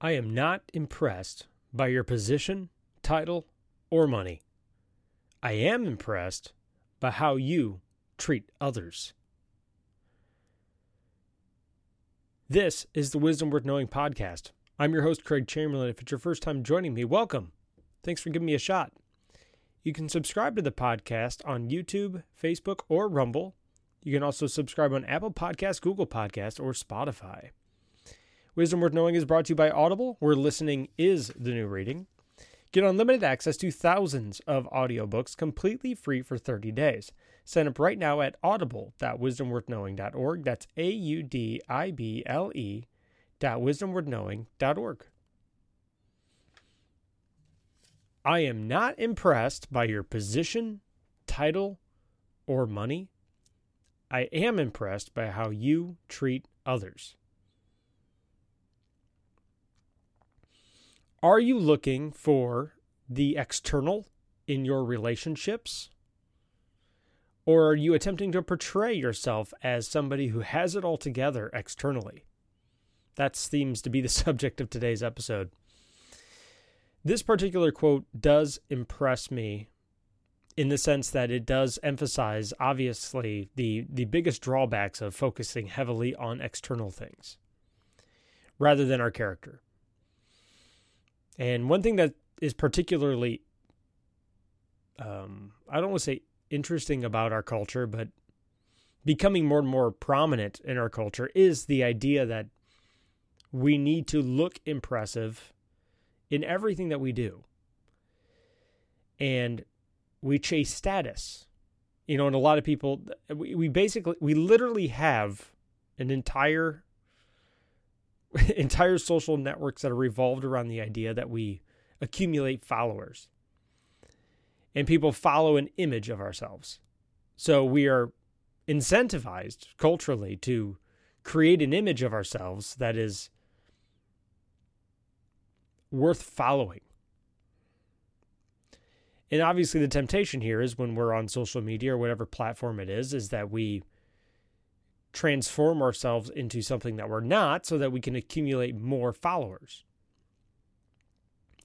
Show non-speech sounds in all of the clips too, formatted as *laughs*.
I am not impressed by your position, title, or money. I am impressed by how you treat others. This is the Wisdom Worth Knowing podcast. I'm your host, Craig Chamberlain. If it's your first time joining me, welcome. Thanks for giving me a shot. You can subscribe to the podcast on YouTube, Facebook, or Rumble. You can also subscribe on Apple Podcasts, Google Podcasts, or Spotify. Wisdom Worth Knowing is brought to you by Audible, where listening is the new reading. Get unlimited access to thousands of audiobooks completely free for 30 days. Sign up right now at audible.wisdomworthknowing.org. That's A U D I B L E dot wisdomworthknowing.org. I am not impressed by your position, title, or money. I am impressed by how you treat others. Are you looking for the external in your relationships? Or are you attempting to portray yourself as somebody who has it all together externally? That seems to be the *laughs* subject of today's episode. This particular quote does impress me in the sense that it does emphasize obviously the the biggest drawbacks of focusing heavily on external things rather than our character. And one thing that is particularly, um, I don't want to say interesting about our culture, but becoming more and more prominent in our culture is the idea that we need to look impressive in everything that we do. And we chase status. You know, and a lot of people, we, we basically, we literally have an entire *laughs* entire social networks that are revolved around the idea that we accumulate followers. And people follow an image of ourselves. So we are incentivized culturally to create an image of ourselves that is worth following. And obviously, the temptation here is when we're on social media or whatever platform it is, is that we transform ourselves into something that we're not so that we can accumulate more followers.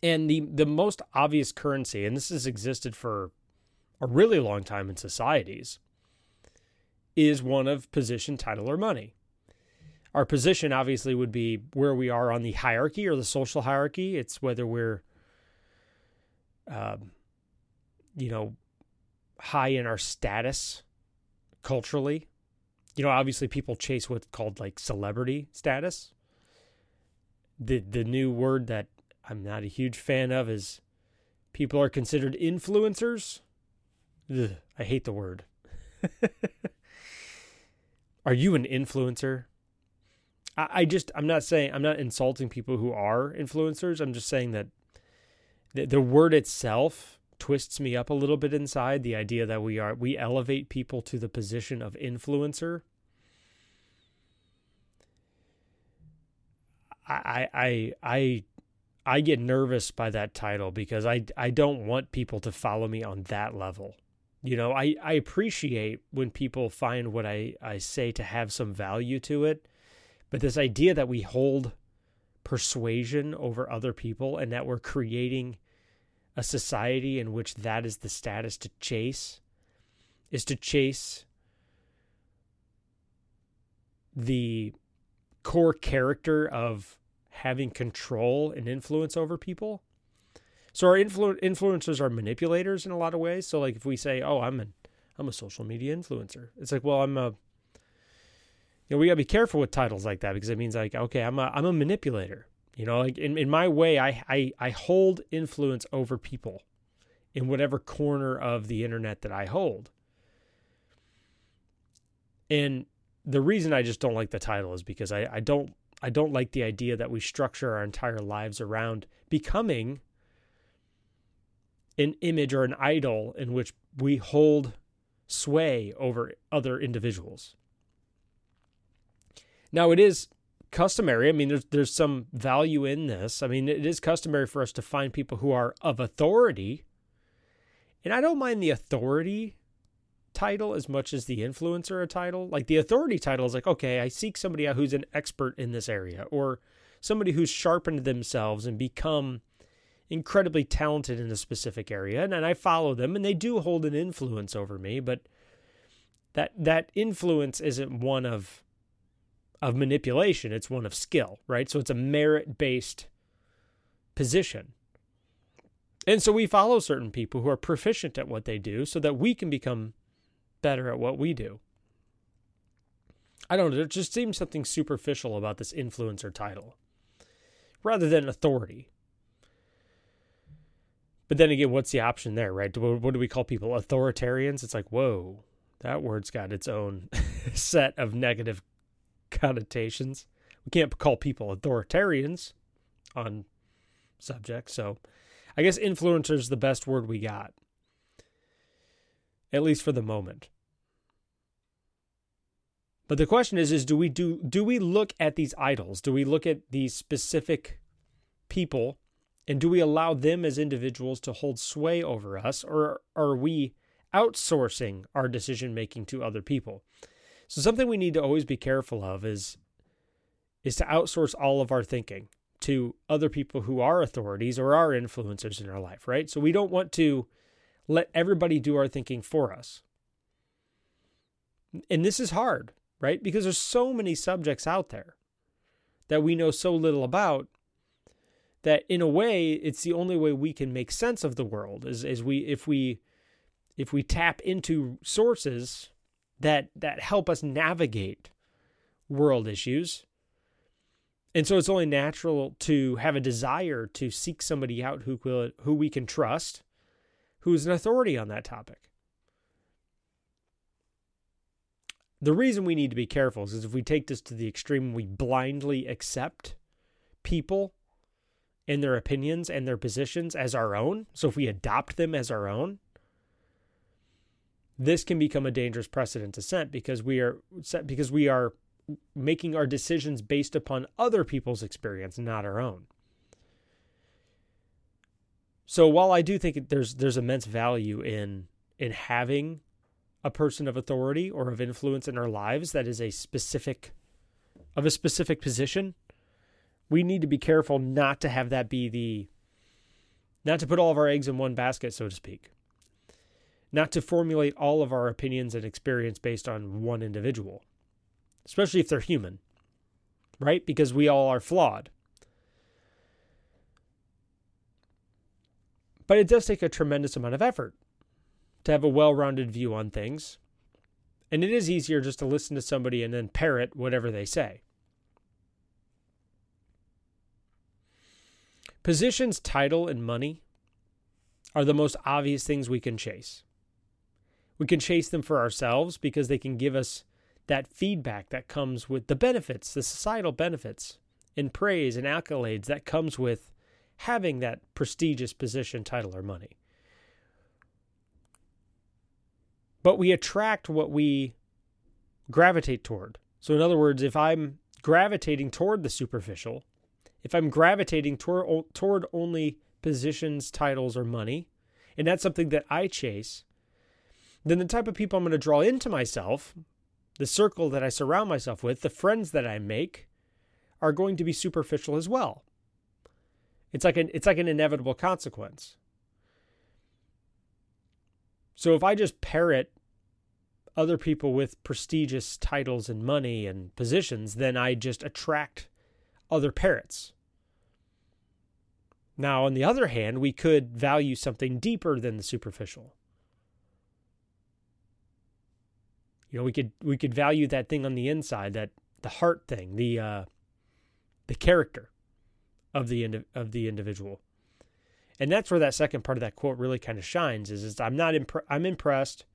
And the the most obvious currency, and this has existed for a really long time in societies, is one of position, title, or money. Our position obviously would be where we are on the hierarchy or the social hierarchy. It's whether we're, um, you know, high in our status culturally you know, obviously people chase what's called like celebrity status. The the new word that I'm not a huge fan of is people are considered influencers. Ugh, I hate the word. *laughs* are you an influencer? I, I just I'm not saying I'm not insulting people who are influencers. I'm just saying that the, the word itself twists me up a little bit inside the idea that we are we elevate people to the position of influencer I I I I get nervous by that title because I I don't want people to follow me on that level. You know, I, I appreciate when people find what I, I say to have some value to it. But this idea that we hold persuasion over other people and that we're creating a society in which that is the status to chase is to chase the core character of having control and influence over people. So our influ- influencers are manipulators in a lot of ways. So like if we say, "Oh, I'm an I'm a social media influencer," it's like, well, I'm a you know we gotta be careful with titles like that because it means like, okay, I'm a I'm a manipulator. You know, like in, in my way, I, I, I hold influence over people in whatever corner of the internet that I hold. And the reason I just don't like the title is because I, I don't I don't like the idea that we structure our entire lives around becoming an image or an idol in which we hold sway over other individuals. Now it is customary. I mean, there's there's some value in this. I mean, it is customary for us to find people who are of authority, and I don't mind the authority title as much as the influencer title. Like the authority title is like, okay, I seek somebody out who's an expert in this area, or somebody who's sharpened themselves and become incredibly talented in a specific area and, and I follow them and they do hold an influence over me, but that that influence isn't one of of manipulation, it's one of skill, right? So it's a merit-based position. And so we follow certain people who are proficient at what they do so that we can become better at what we do. I don't know, there just seems something superficial about this influencer title rather than authority. But then again, what's the option there, right? What do we call people? Authoritarians? It's like, whoa, that word's got its own *laughs* set of negative connotations. We can't call people authoritarians on subjects. So I guess influencer is the best word we got, at least for the moment. But the question is is do we do do we look at these idols? Do we look at these specific people and do we allow them as individuals to hold sway over us or are we outsourcing our decision making to other people? So something we need to always be careful of is is to outsource all of our thinking to other people who are authorities or are influencers in our life, right? So we don't want to let everybody do our thinking for us. And this is hard right? Because there's so many subjects out there that we know so little about that in a way it's the only way we can make sense of the world is, is we if we if we tap into sources that that help us navigate world issues and so it's only natural to have a desire to seek somebody out who will who we can trust who's an authority on that topic the reason we need to be careful is if we take this to the extreme, we blindly accept people and their opinions and their positions as our own. So if we adopt them as our own, this can become a dangerous precedent to set because we are set because we are making our decisions based upon other people's experience, not our own. So while I do think there's there's immense value in in having a person of authority or of influence in our lives that is a specific of a specific position, we need to be careful not to have that be the not to put all of our eggs in one basket, so to speak. Not to formulate all of our opinions and experience based on one individual, especially if they're human, right? Because we all are flawed. But it does take a tremendous amount of effort to have a well rounded view on things. And it is easier just to listen to somebody and then parrot whatever they say. Positions, title, and money are the most obvious things we can chase. We can chase them for ourselves because they can give us that feedback that comes with the benefits, the societal benefits, and praise and accolades that comes with having that prestigious position, title, or money. but we attract what we gravitate toward. So, in other words, if I'm gravitating toward the superficial, if I'm gravitating toward, toward only positions, titles, or money, and that's something that I chase, then the type of people I'm going to draw into myself, the circle that I surround myself with, the friends that I make, are going to be superficial as well. It's like an it's like an inevitable consequence. So if I just parrot other people with prestigious titles and money and positions, then I just attract other parrots. Now, on the other hand, we could value something deeper than the superficial. You know, we could we could value that thing on the inside, that the heart thing, the uh, the character of the indi- of the individual. And that's where that second part of that quote really kind of shines is, is I'm not impre- I'm impressed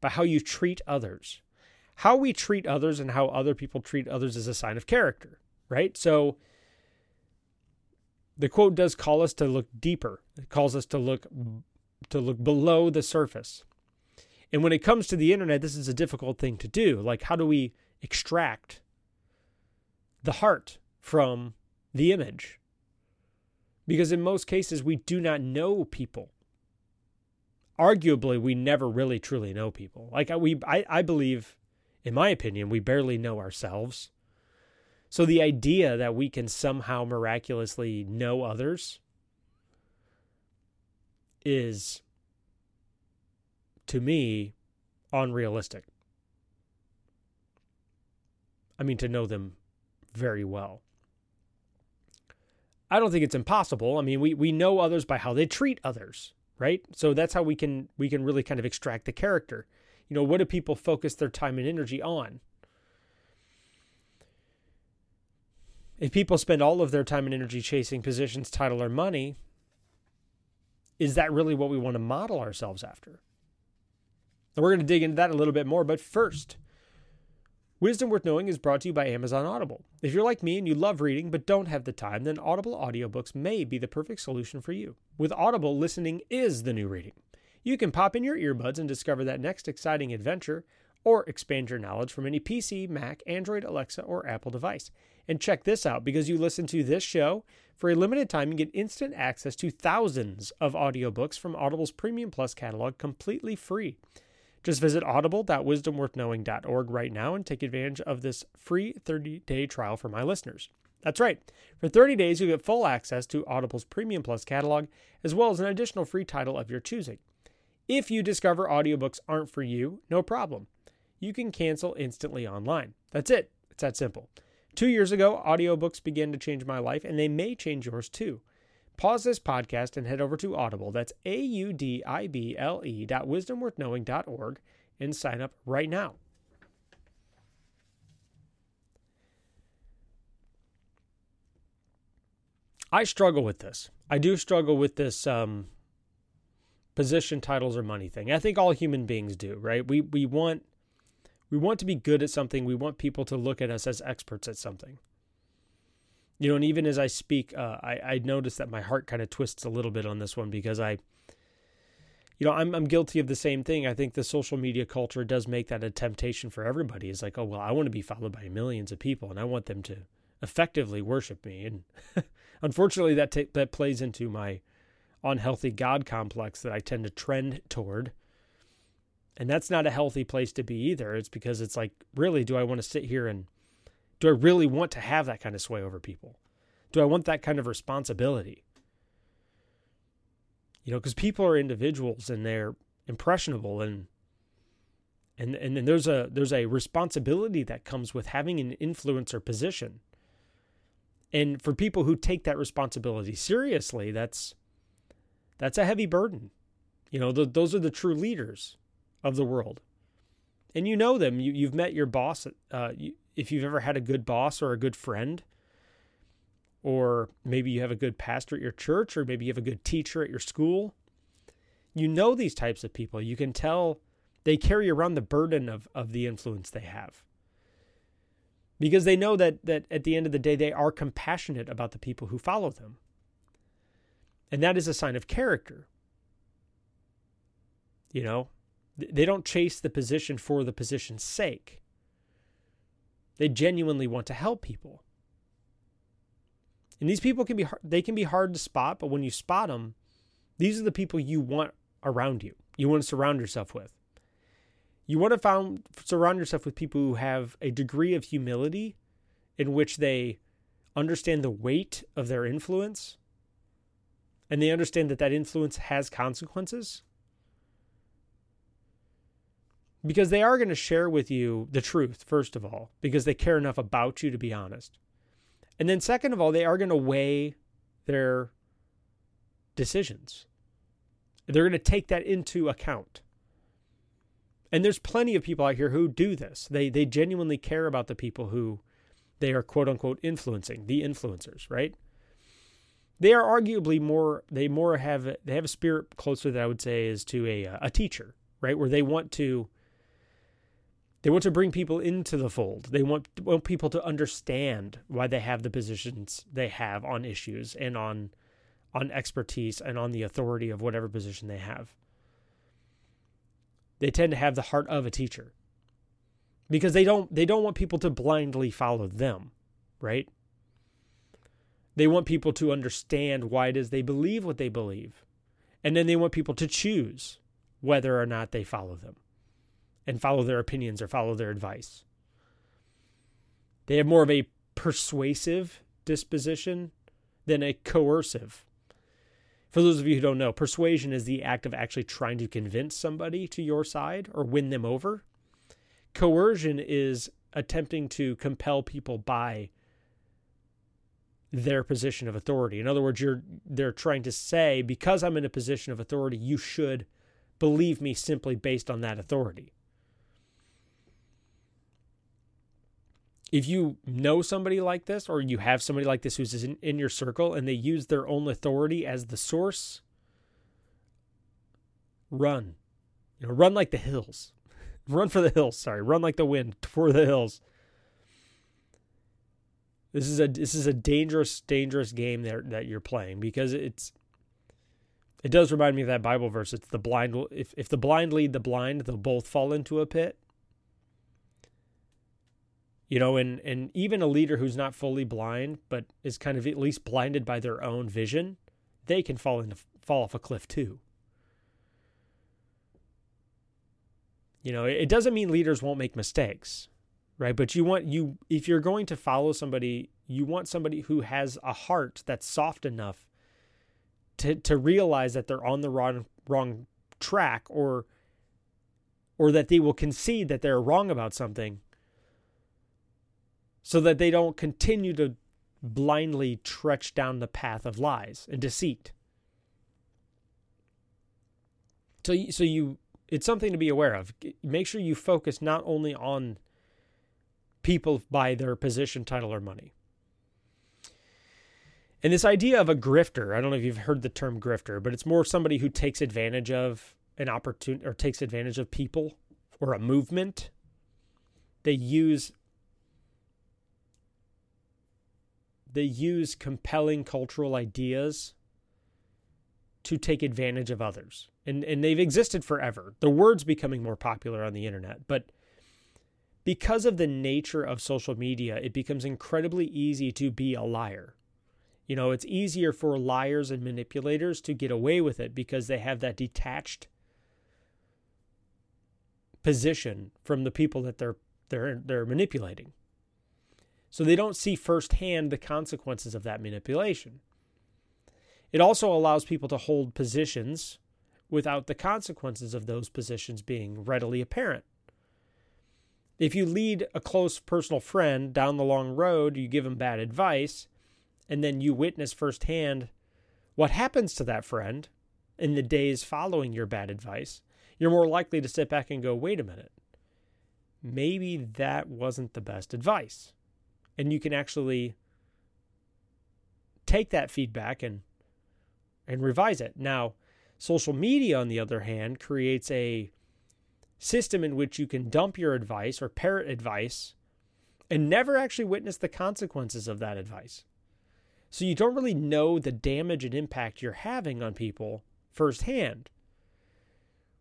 by how you treat others. How we treat others and how other people treat others is a sign of character, right? So the quote does call us to look deeper. It calls us to look to look below the surface. And when it comes to the internet, this is a difficult thing to do. Like how do we extract the heart from the image? Because in most cases, we do not know people. Arguably, we never really truly know people. Like we, I, I believe, in my opinion, we barely know ourselves. So the idea that we can somehow miraculously know others is, to me, unrealistic. I mean, to know them very well. I don't think it's impossible. I mean, we, we know others by how they treat others, right? So that's how we can we can really kind of extract the character. You know, what do people focus their time and energy on? If people spend all of their time and energy chasing positions, title, or money, is that really what we want to model ourselves after? And we're going to dig into that a little bit more, but first, Wisdom Worth Knowing is brought to you by Amazon Audible. If you're like me and you love reading but don't have the time, then Audible audiobooks may be the perfect solution for you. With Audible, listening is the new reading. You can pop in your earbuds and discover that next exciting adventure or expand your knowledge from any PC, Mac, Android, Alexa, or Apple device. And check this out because you listen to this show, for a limited time, you get instant access to thousands of audiobooks from Audible's Premium Plus catalog completely free. Just visit audible.wisdomworthknowing.org right now and take advantage of this free 30 day trial for my listeners. That's right. For 30 days, you'll get full access to Audible's Premium Plus catalog, as well as an additional free title of your choosing. If you discover audiobooks aren't for you, no problem. You can cancel instantly online. That's it. It's that simple. Two years ago, audiobooks began to change my life, and they may change yours too. Pause this podcast and head over to Audible. That's A U D I B L E dot wisdomworthknowing.org and sign up right now. I struggle with this. I do struggle with this um, position, titles, or money thing. I think all human beings do, right? We we want we want to be good at something. We want people to look at us as experts at something you know, and even as I speak, uh, I, I notice that my heart kind of twists a little bit on this one because I, you know, I'm, I'm guilty of the same thing. I think the social media culture does make that a temptation for everybody. It's like, oh, well, I want to be followed by millions of people and I want them to effectively worship me. And *laughs* unfortunately, that, t- that plays into my unhealthy God complex that I tend to trend toward. And that's not a healthy place to be either. It's because it's like, really, do I want to sit here and do I really want to have that kind of sway over people? Do I want that kind of responsibility? You know, because people are individuals and they're impressionable and and and then there's a there's a responsibility that comes with having an influencer position. And for people who take that responsibility seriously, that's that's a heavy burden. You know, those are the true leaders of the world, and you know them. You you've met your boss. Uh, you, if you've ever had a good boss or a good friend, or maybe you have a good pastor at your church, or maybe you have a good teacher at your school, you know these types of people. You can tell they carry around the burden of, of the influence they have. Because they know that, that at the end of the day, they are compassionate about the people who follow them. And that is a sign of character. You know, they don't chase the position for the position's sake. They genuinely want to help people. And these people can be they can be hard to spot, but when you spot them, these are the people you want around you. You want to surround yourself with. You want to found, surround yourself with people who have a degree of humility in which they understand the weight of their influence and they understand that that influence has consequences because they are going to share with you the truth, first of all, because they care enough about you to be honest. And then, second of all, they are going to weigh their decisions. They're going to take that into account. And there's plenty of people out here who do this. They they genuinely care about the people who they are quote unquote influencing, the influencers, right? They are arguably more they more have they have a spirit closer that I would say is to a a teacher, right? Where they want to they want to bring people into the fold. They want, want people to understand why they have the positions they have on issues and on on expertise and on the authority of whatever position they have. They tend to have the heart of a teacher. Because they don't they don't want people to blindly follow them, right? They want people to understand why it is they believe what they believe. And then they want people to choose whether or not they follow them and follow their opinions or follow their advice. They have more of a persuasive disposition than a coercive. For those of you who don't know, persuasion is the act of actually trying to convince somebody to your side or win them over. Coercion is attempting to compel people by their position of authority. In other words, you're they're trying to say because I'm in a position of authority, you should believe me simply based on that authority. If you know somebody like this or you have somebody like this who's in, in your circle and they use their own authority as the source, run. You know, run like the hills. *laughs* run for the hills, sorry. Run like the wind *laughs* for the hills this is a this is a dangerous dangerous game that that you're playing because it's it does remind me of that Bible verse. It's the blind if if the blind lead the blind, they'll both fall into a pit. You know, and and even a leader who's not fully blind but is kind of at least blinded by their own vision, they can fall into fall off a cliff too. You know, it doesn't mean leaders won't make mistakes right but you want you if you're going to follow somebody you want somebody who has a heart that's soft enough to to realize that they're on the wrong wrong track or or that they will concede that they're wrong about something so that they don't continue to blindly trudge down the path of lies and deceit so so you it's something to be aware of make sure you focus not only on people by their position, title, or money. And this idea of a grifter, I don't know if you've heard the term grifter, but it's more somebody who takes advantage of an opportunity or takes advantage of people or a movement. They use they use compelling cultural ideas to take advantage of others. And and they've existed forever. The word's becoming more popular on the internet, but because of the nature of social media, it becomes incredibly easy to be a liar. You know, it's easier for liars and manipulators to get away with it because they have that detached position from the people that they're they're they're manipulating. So they don't see firsthand the consequences of that manipulation. It also allows people to hold positions without the consequences of those positions being readily apparent. If you lead a close personal friend down the long road, you give him bad advice, and then you witness firsthand what happens to that friend in the days following your bad advice, you're more likely to sit back and go, wait a minute, maybe that wasn't the best advice. And you can actually take that feedback and and revise it. Now, social media on the other hand creates a system in which you can dump your advice or parrot advice and never actually witness the consequences of that advice. So you don't really know the damage and impact you're having on people firsthand,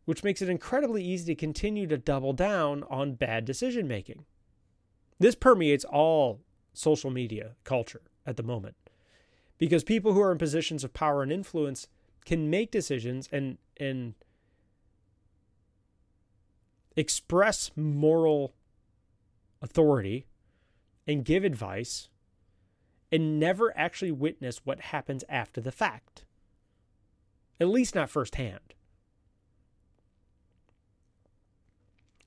which makes it incredibly easy to continue to double down on bad decision making. This permeates all social media culture at the moment because people who are in positions of power and influence can make decisions and and express moral authority and give advice and never actually witness what happens after the fact. At least not firsthand.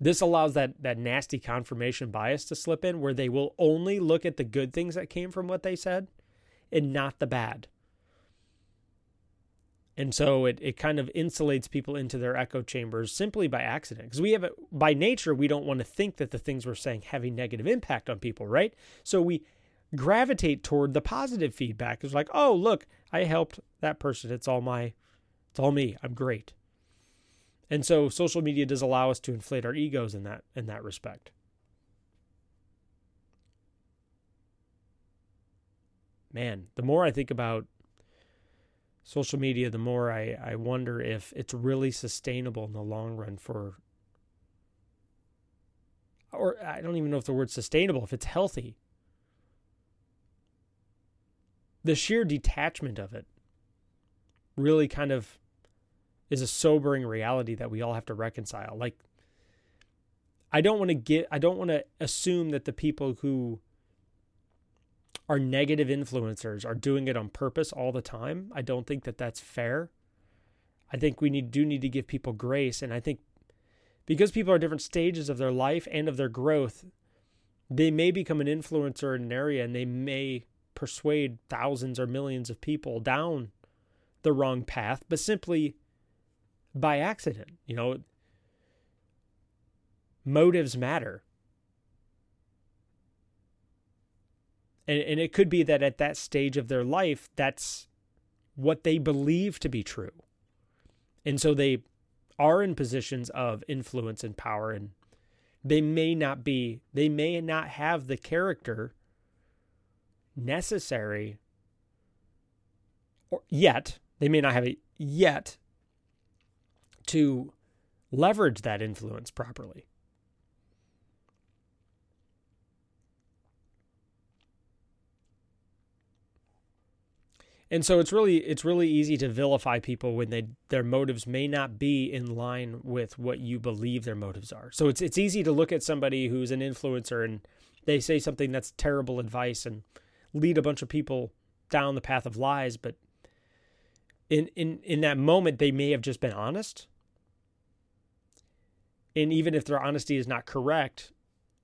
This allows that, that nasty confirmation bias to slip in where they will only look at the good things that came from what they said and not the bad. And so it, it kind of insulates people into their echo chambers simply by accident. Because we have, a, by nature, we don't want to think that the things we're saying have a negative impact on people, right? So we gravitate toward the positive feedback. It's like, oh, look, I helped that person. It's all my, it's all me. I'm great. And so social media does allow us to inflate our egos in that in that respect. Man, the more I think about social media, the more I, I wonder if it's really sustainable in the long run for, or I don't even know if the word sustainable, if it's healthy. The sheer detachment of it really kind of is a sobering reality that we all have to reconcile. Like, I don't want to get, I don't want to assume that the people who are negative influencers are doing it on purpose all the time. I don't think that that's fair. I think we need do need to give people grace and I think because people are different stages of their life and of their growth, they may become an influencer in an area and they may persuade thousands or millions of people down the wrong path, but simply by accident. You know, motives matter. And, and it could be that at that stage of their life, that's what they believe to be true. And so they are in positions of influence and power, and they may not be, they may not have the character necessary or yet, they may not have it yet to leverage that influence properly. And so it's really it's really easy to vilify people when they their motives may not be in line with what you believe their motives are. So it's it's easy to look at somebody who's an influencer and they say something that's terrible advice and lead a bunch of people down the path of lies, but in in in that moment they may have just been honest. And even if their honesty is not correct,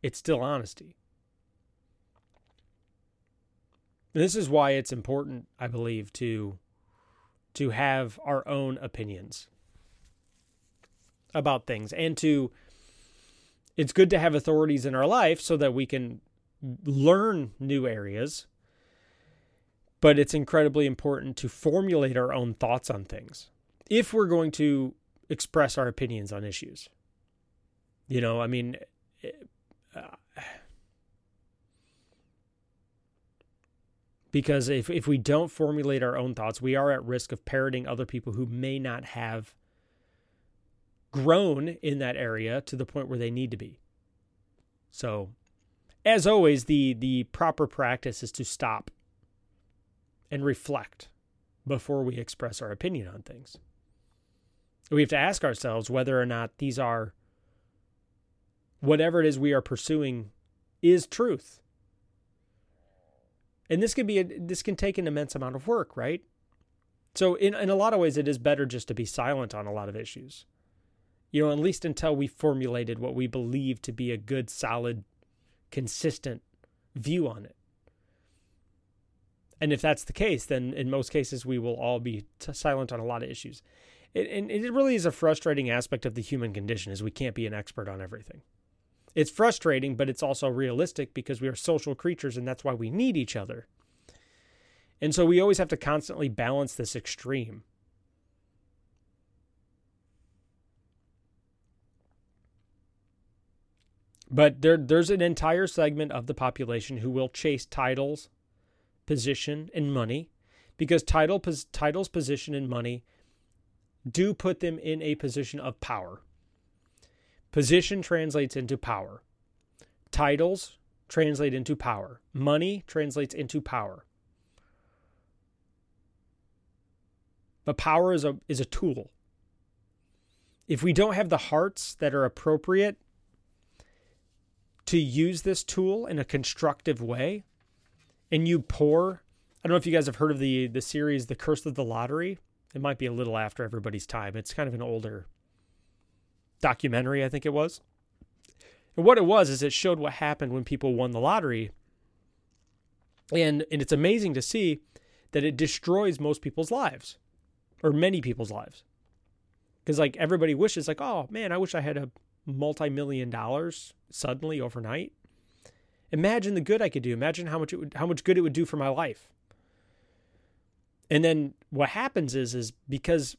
it's still honesty. This is why it's important, I believe, to to have our own opinions about things and to it's good to have authorities in our life so that we can learn new areas but it's incredibly important to formulate our own thoughts on things if we're going to express our opinions on issues you know i mean uh, because if, if we don't formulate our own thoughts, we are at risk of parroting other people who may not have grown in that area to the point where they need to be. So, as always, the the proper practice is to stop and reflect before we express our opinion on things. We have to ask ourselves whether or not these are whatever it is we are pursuing is truth. And this can be a, this can take an immense amount of work right? So in, in a lot of ways it is better just to be silent on a lot of issues. You know at least until we formulated what we believe to be a good solid consistent view on it. And if that's the case then in most cases we will all be t- silent on a lot of issues. It, and it really is a frustrating aspect of the human condition is we can't be an expert on everything it's frustrating, but it's also realistic because we are social creatures and that's why we need each other. And so we always have to constantly balance this extreme. But there, there's an entire segment of the population who will chase titles, position, and money because title, pos, titles, position, and money do put them in a position of power. Position translates into power. Titles translate into power. Money translates into power. But power is a is a tool. If we don't have the hearts that are appropriate to use this tool in a constructive way, and you pour, I don't know if you guys have heard of the the series The Curse of the Lottery. It might be a little after everybody's time. It's kind of an older documentary, I think it was. And what it was is it showed what happened when people won the lottery. And and it's amazing to see that it destroys most people's lives or many people's lives. Cuz like everybody wishes like, "Oh, man, I wish I had a multi-million dollars suddenly overnight." Imagine the good I could do. Imagine how much it would how much good it would do for my life. And then what happens is is because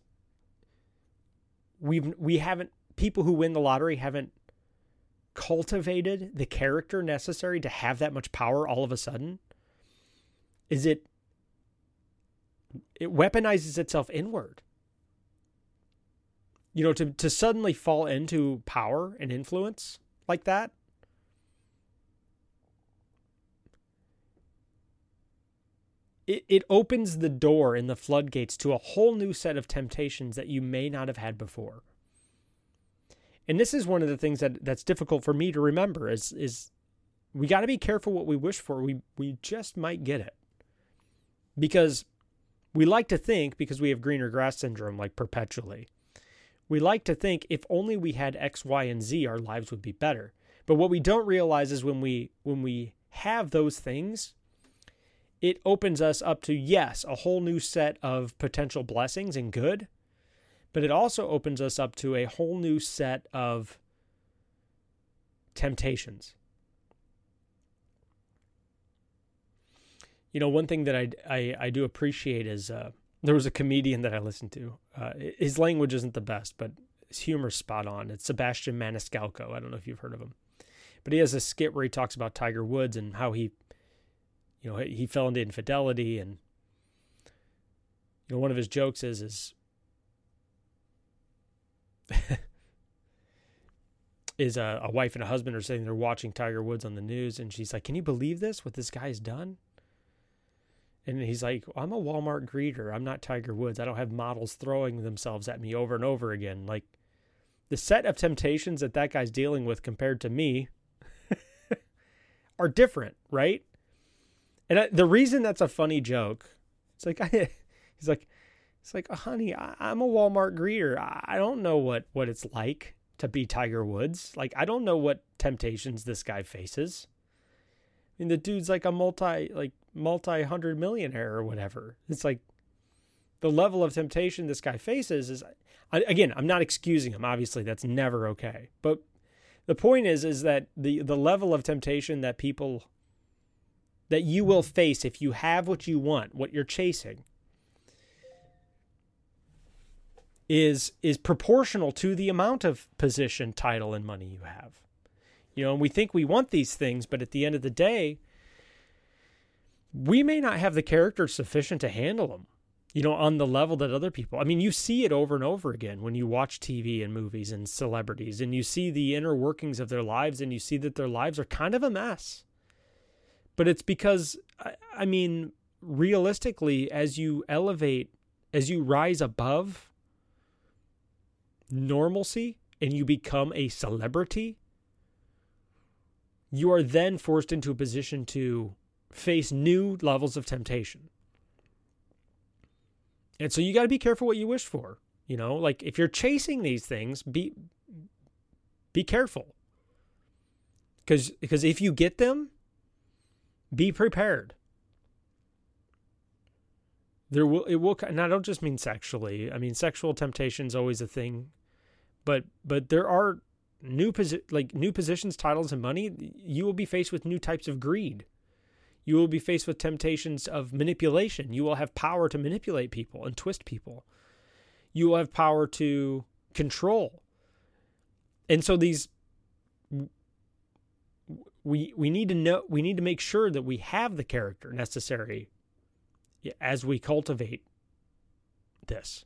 we've we haven't people who win the lottery haven't cultivated the character necessary to have that much power all of a sudden? Is it it weaponizes itself inward. You know to to suddenly fall into power and influence like that? It, it opens the door in the floodgates to a whole new set of temptations that you may not have had before and this is one of the things that that's difficult for me to remember is is we got to be careful what we wish for. We we just might get it. Because we like to think because we have greener grass syndrome like perpetually. We like to think if only we had X, Y, and Z our lives would be better. But what we don't realize is when we when we have those things, it opens us up to yes, a whole new set of potential blessings and good, but it also opens us up to a whole new set of temptations. You know, one thing that I, I, I do appreciate is uh, there was a comedian that I listened to. Uh, his language isn't the best, but his humor's spot on. It's Sebastian Maniscalco. I don't know if you've heard of him, but he has a skit where he talks about Tiger Woods and how he, you know, he fell into infidelity, and you know, one of his jokes is is *laughs* is a, a, wife and a husband are sitting there watching Tiger Woods on the news, and she's like, "Can you believe this? What this guy's done?" And he's like, "I'm a Walmart greeter. I'm not Tiger Woods. I don't have models throwing themselves at me over and over again. Like the set of temptations that that guy's dealing with compared to me *laughs* are different, right?" And I, the reason that's a funny joke, it's like I, *laughs* he's like, it's like, honey, I, am a Walmart greeter. I don't know what what it's like to be Tiger Woods. Like, I don't know what temptations this guy faces. I mean, the dude's like a multi, like multi hundred millionaire or whatever. It's like the level of temptation this guy faces is, again, I'm not excusing him. Obviously, that's never okay. But the point is, is that the the level of temptation that people that you will face if you have what you want, what you're chasing, is is proportional to the amount of position, title, and money you have. You know, and we think we want these things, but at the end of the day, we may not have the character sufficient to handle them. You know, on the level that other people. I mean, you see it over and over again when you watch TV and movies and celebrities, and you see the inner workings of their lives, and you see that their lives are kind of a mess. But it's because, I mean, realistically, as you elevate, as you rise above normalcy and you become a celebrity, you are then forced into a position to face new levels of temptation. And so you got to be careful what you wish for. You know, like if you're chasing these things, be be careful. Cuz because if you get them, be prepared. There will it will and I don't just mean sexually. I mean sexual temptation is always a thing but but there are new posi- like new positions, titles, and money. You will be faced with new types of greed. You will be faced with temptations of manipulation. You will have power to manipulate people and twist people. You will have power to control. And so these we we need to know we need to make sure that we have the character necessary as we cultivate this.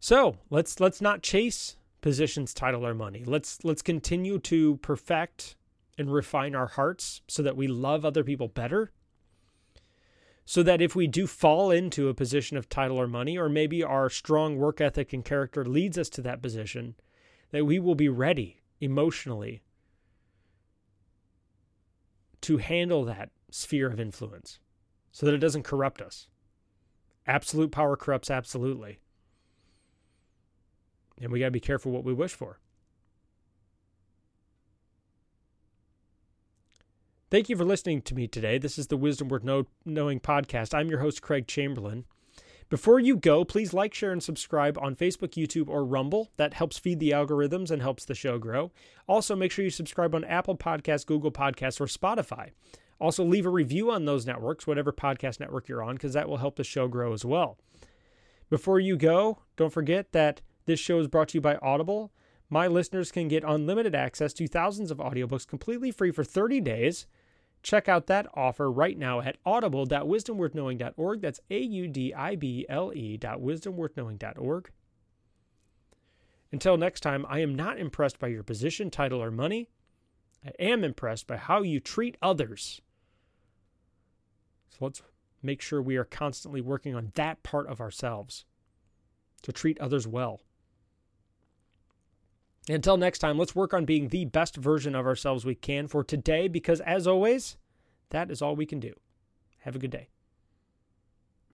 So let's let's not chase positions, title, or money. Let's let's continue to perfect and refine our hearts so that we love other people better. So that if we do fall into a position of title or money, or maybe our strong work ethic and character leads us to that position, that we will be ready emotionally to handle that sphere of influence so that it doesn't corrupt us. Absolute power corrupts absolutely. And we got to be careful what we wish for. Thank you for listening to me today. This is the Wisdom Worth know- Knowing podcast. I'm your host, Craig Chamberlain. Before you go, please like, share, and subscribe on Facebook, YouTube, or Rumble. That helps feed the algorithms and helps the show grow. Also, make sure you subscribe on Apple Podcasts, Google Podcasts, or Spotify. Also, leave a review on those networks, whatever podcast network you're on, because that will help the show grow as well. Before you go, don't forget that this show is brought to you by Audible. My listeners can get unlimited access to thousands of audiobooks completely free for 30 days. Check out that offer right now at audible.wisdomworthknowing.org. That's A U D I B L E wisdomworthknowing.org. Until next time, I am not impressed by your position, title, or money. I am impressed by how you treat others. So let's make sure we are constantly working on that part of ourselves to treat others well. Until next time, let's work on being the best version of ourselves we can for today because, as always, that is all we can do. Have a good day.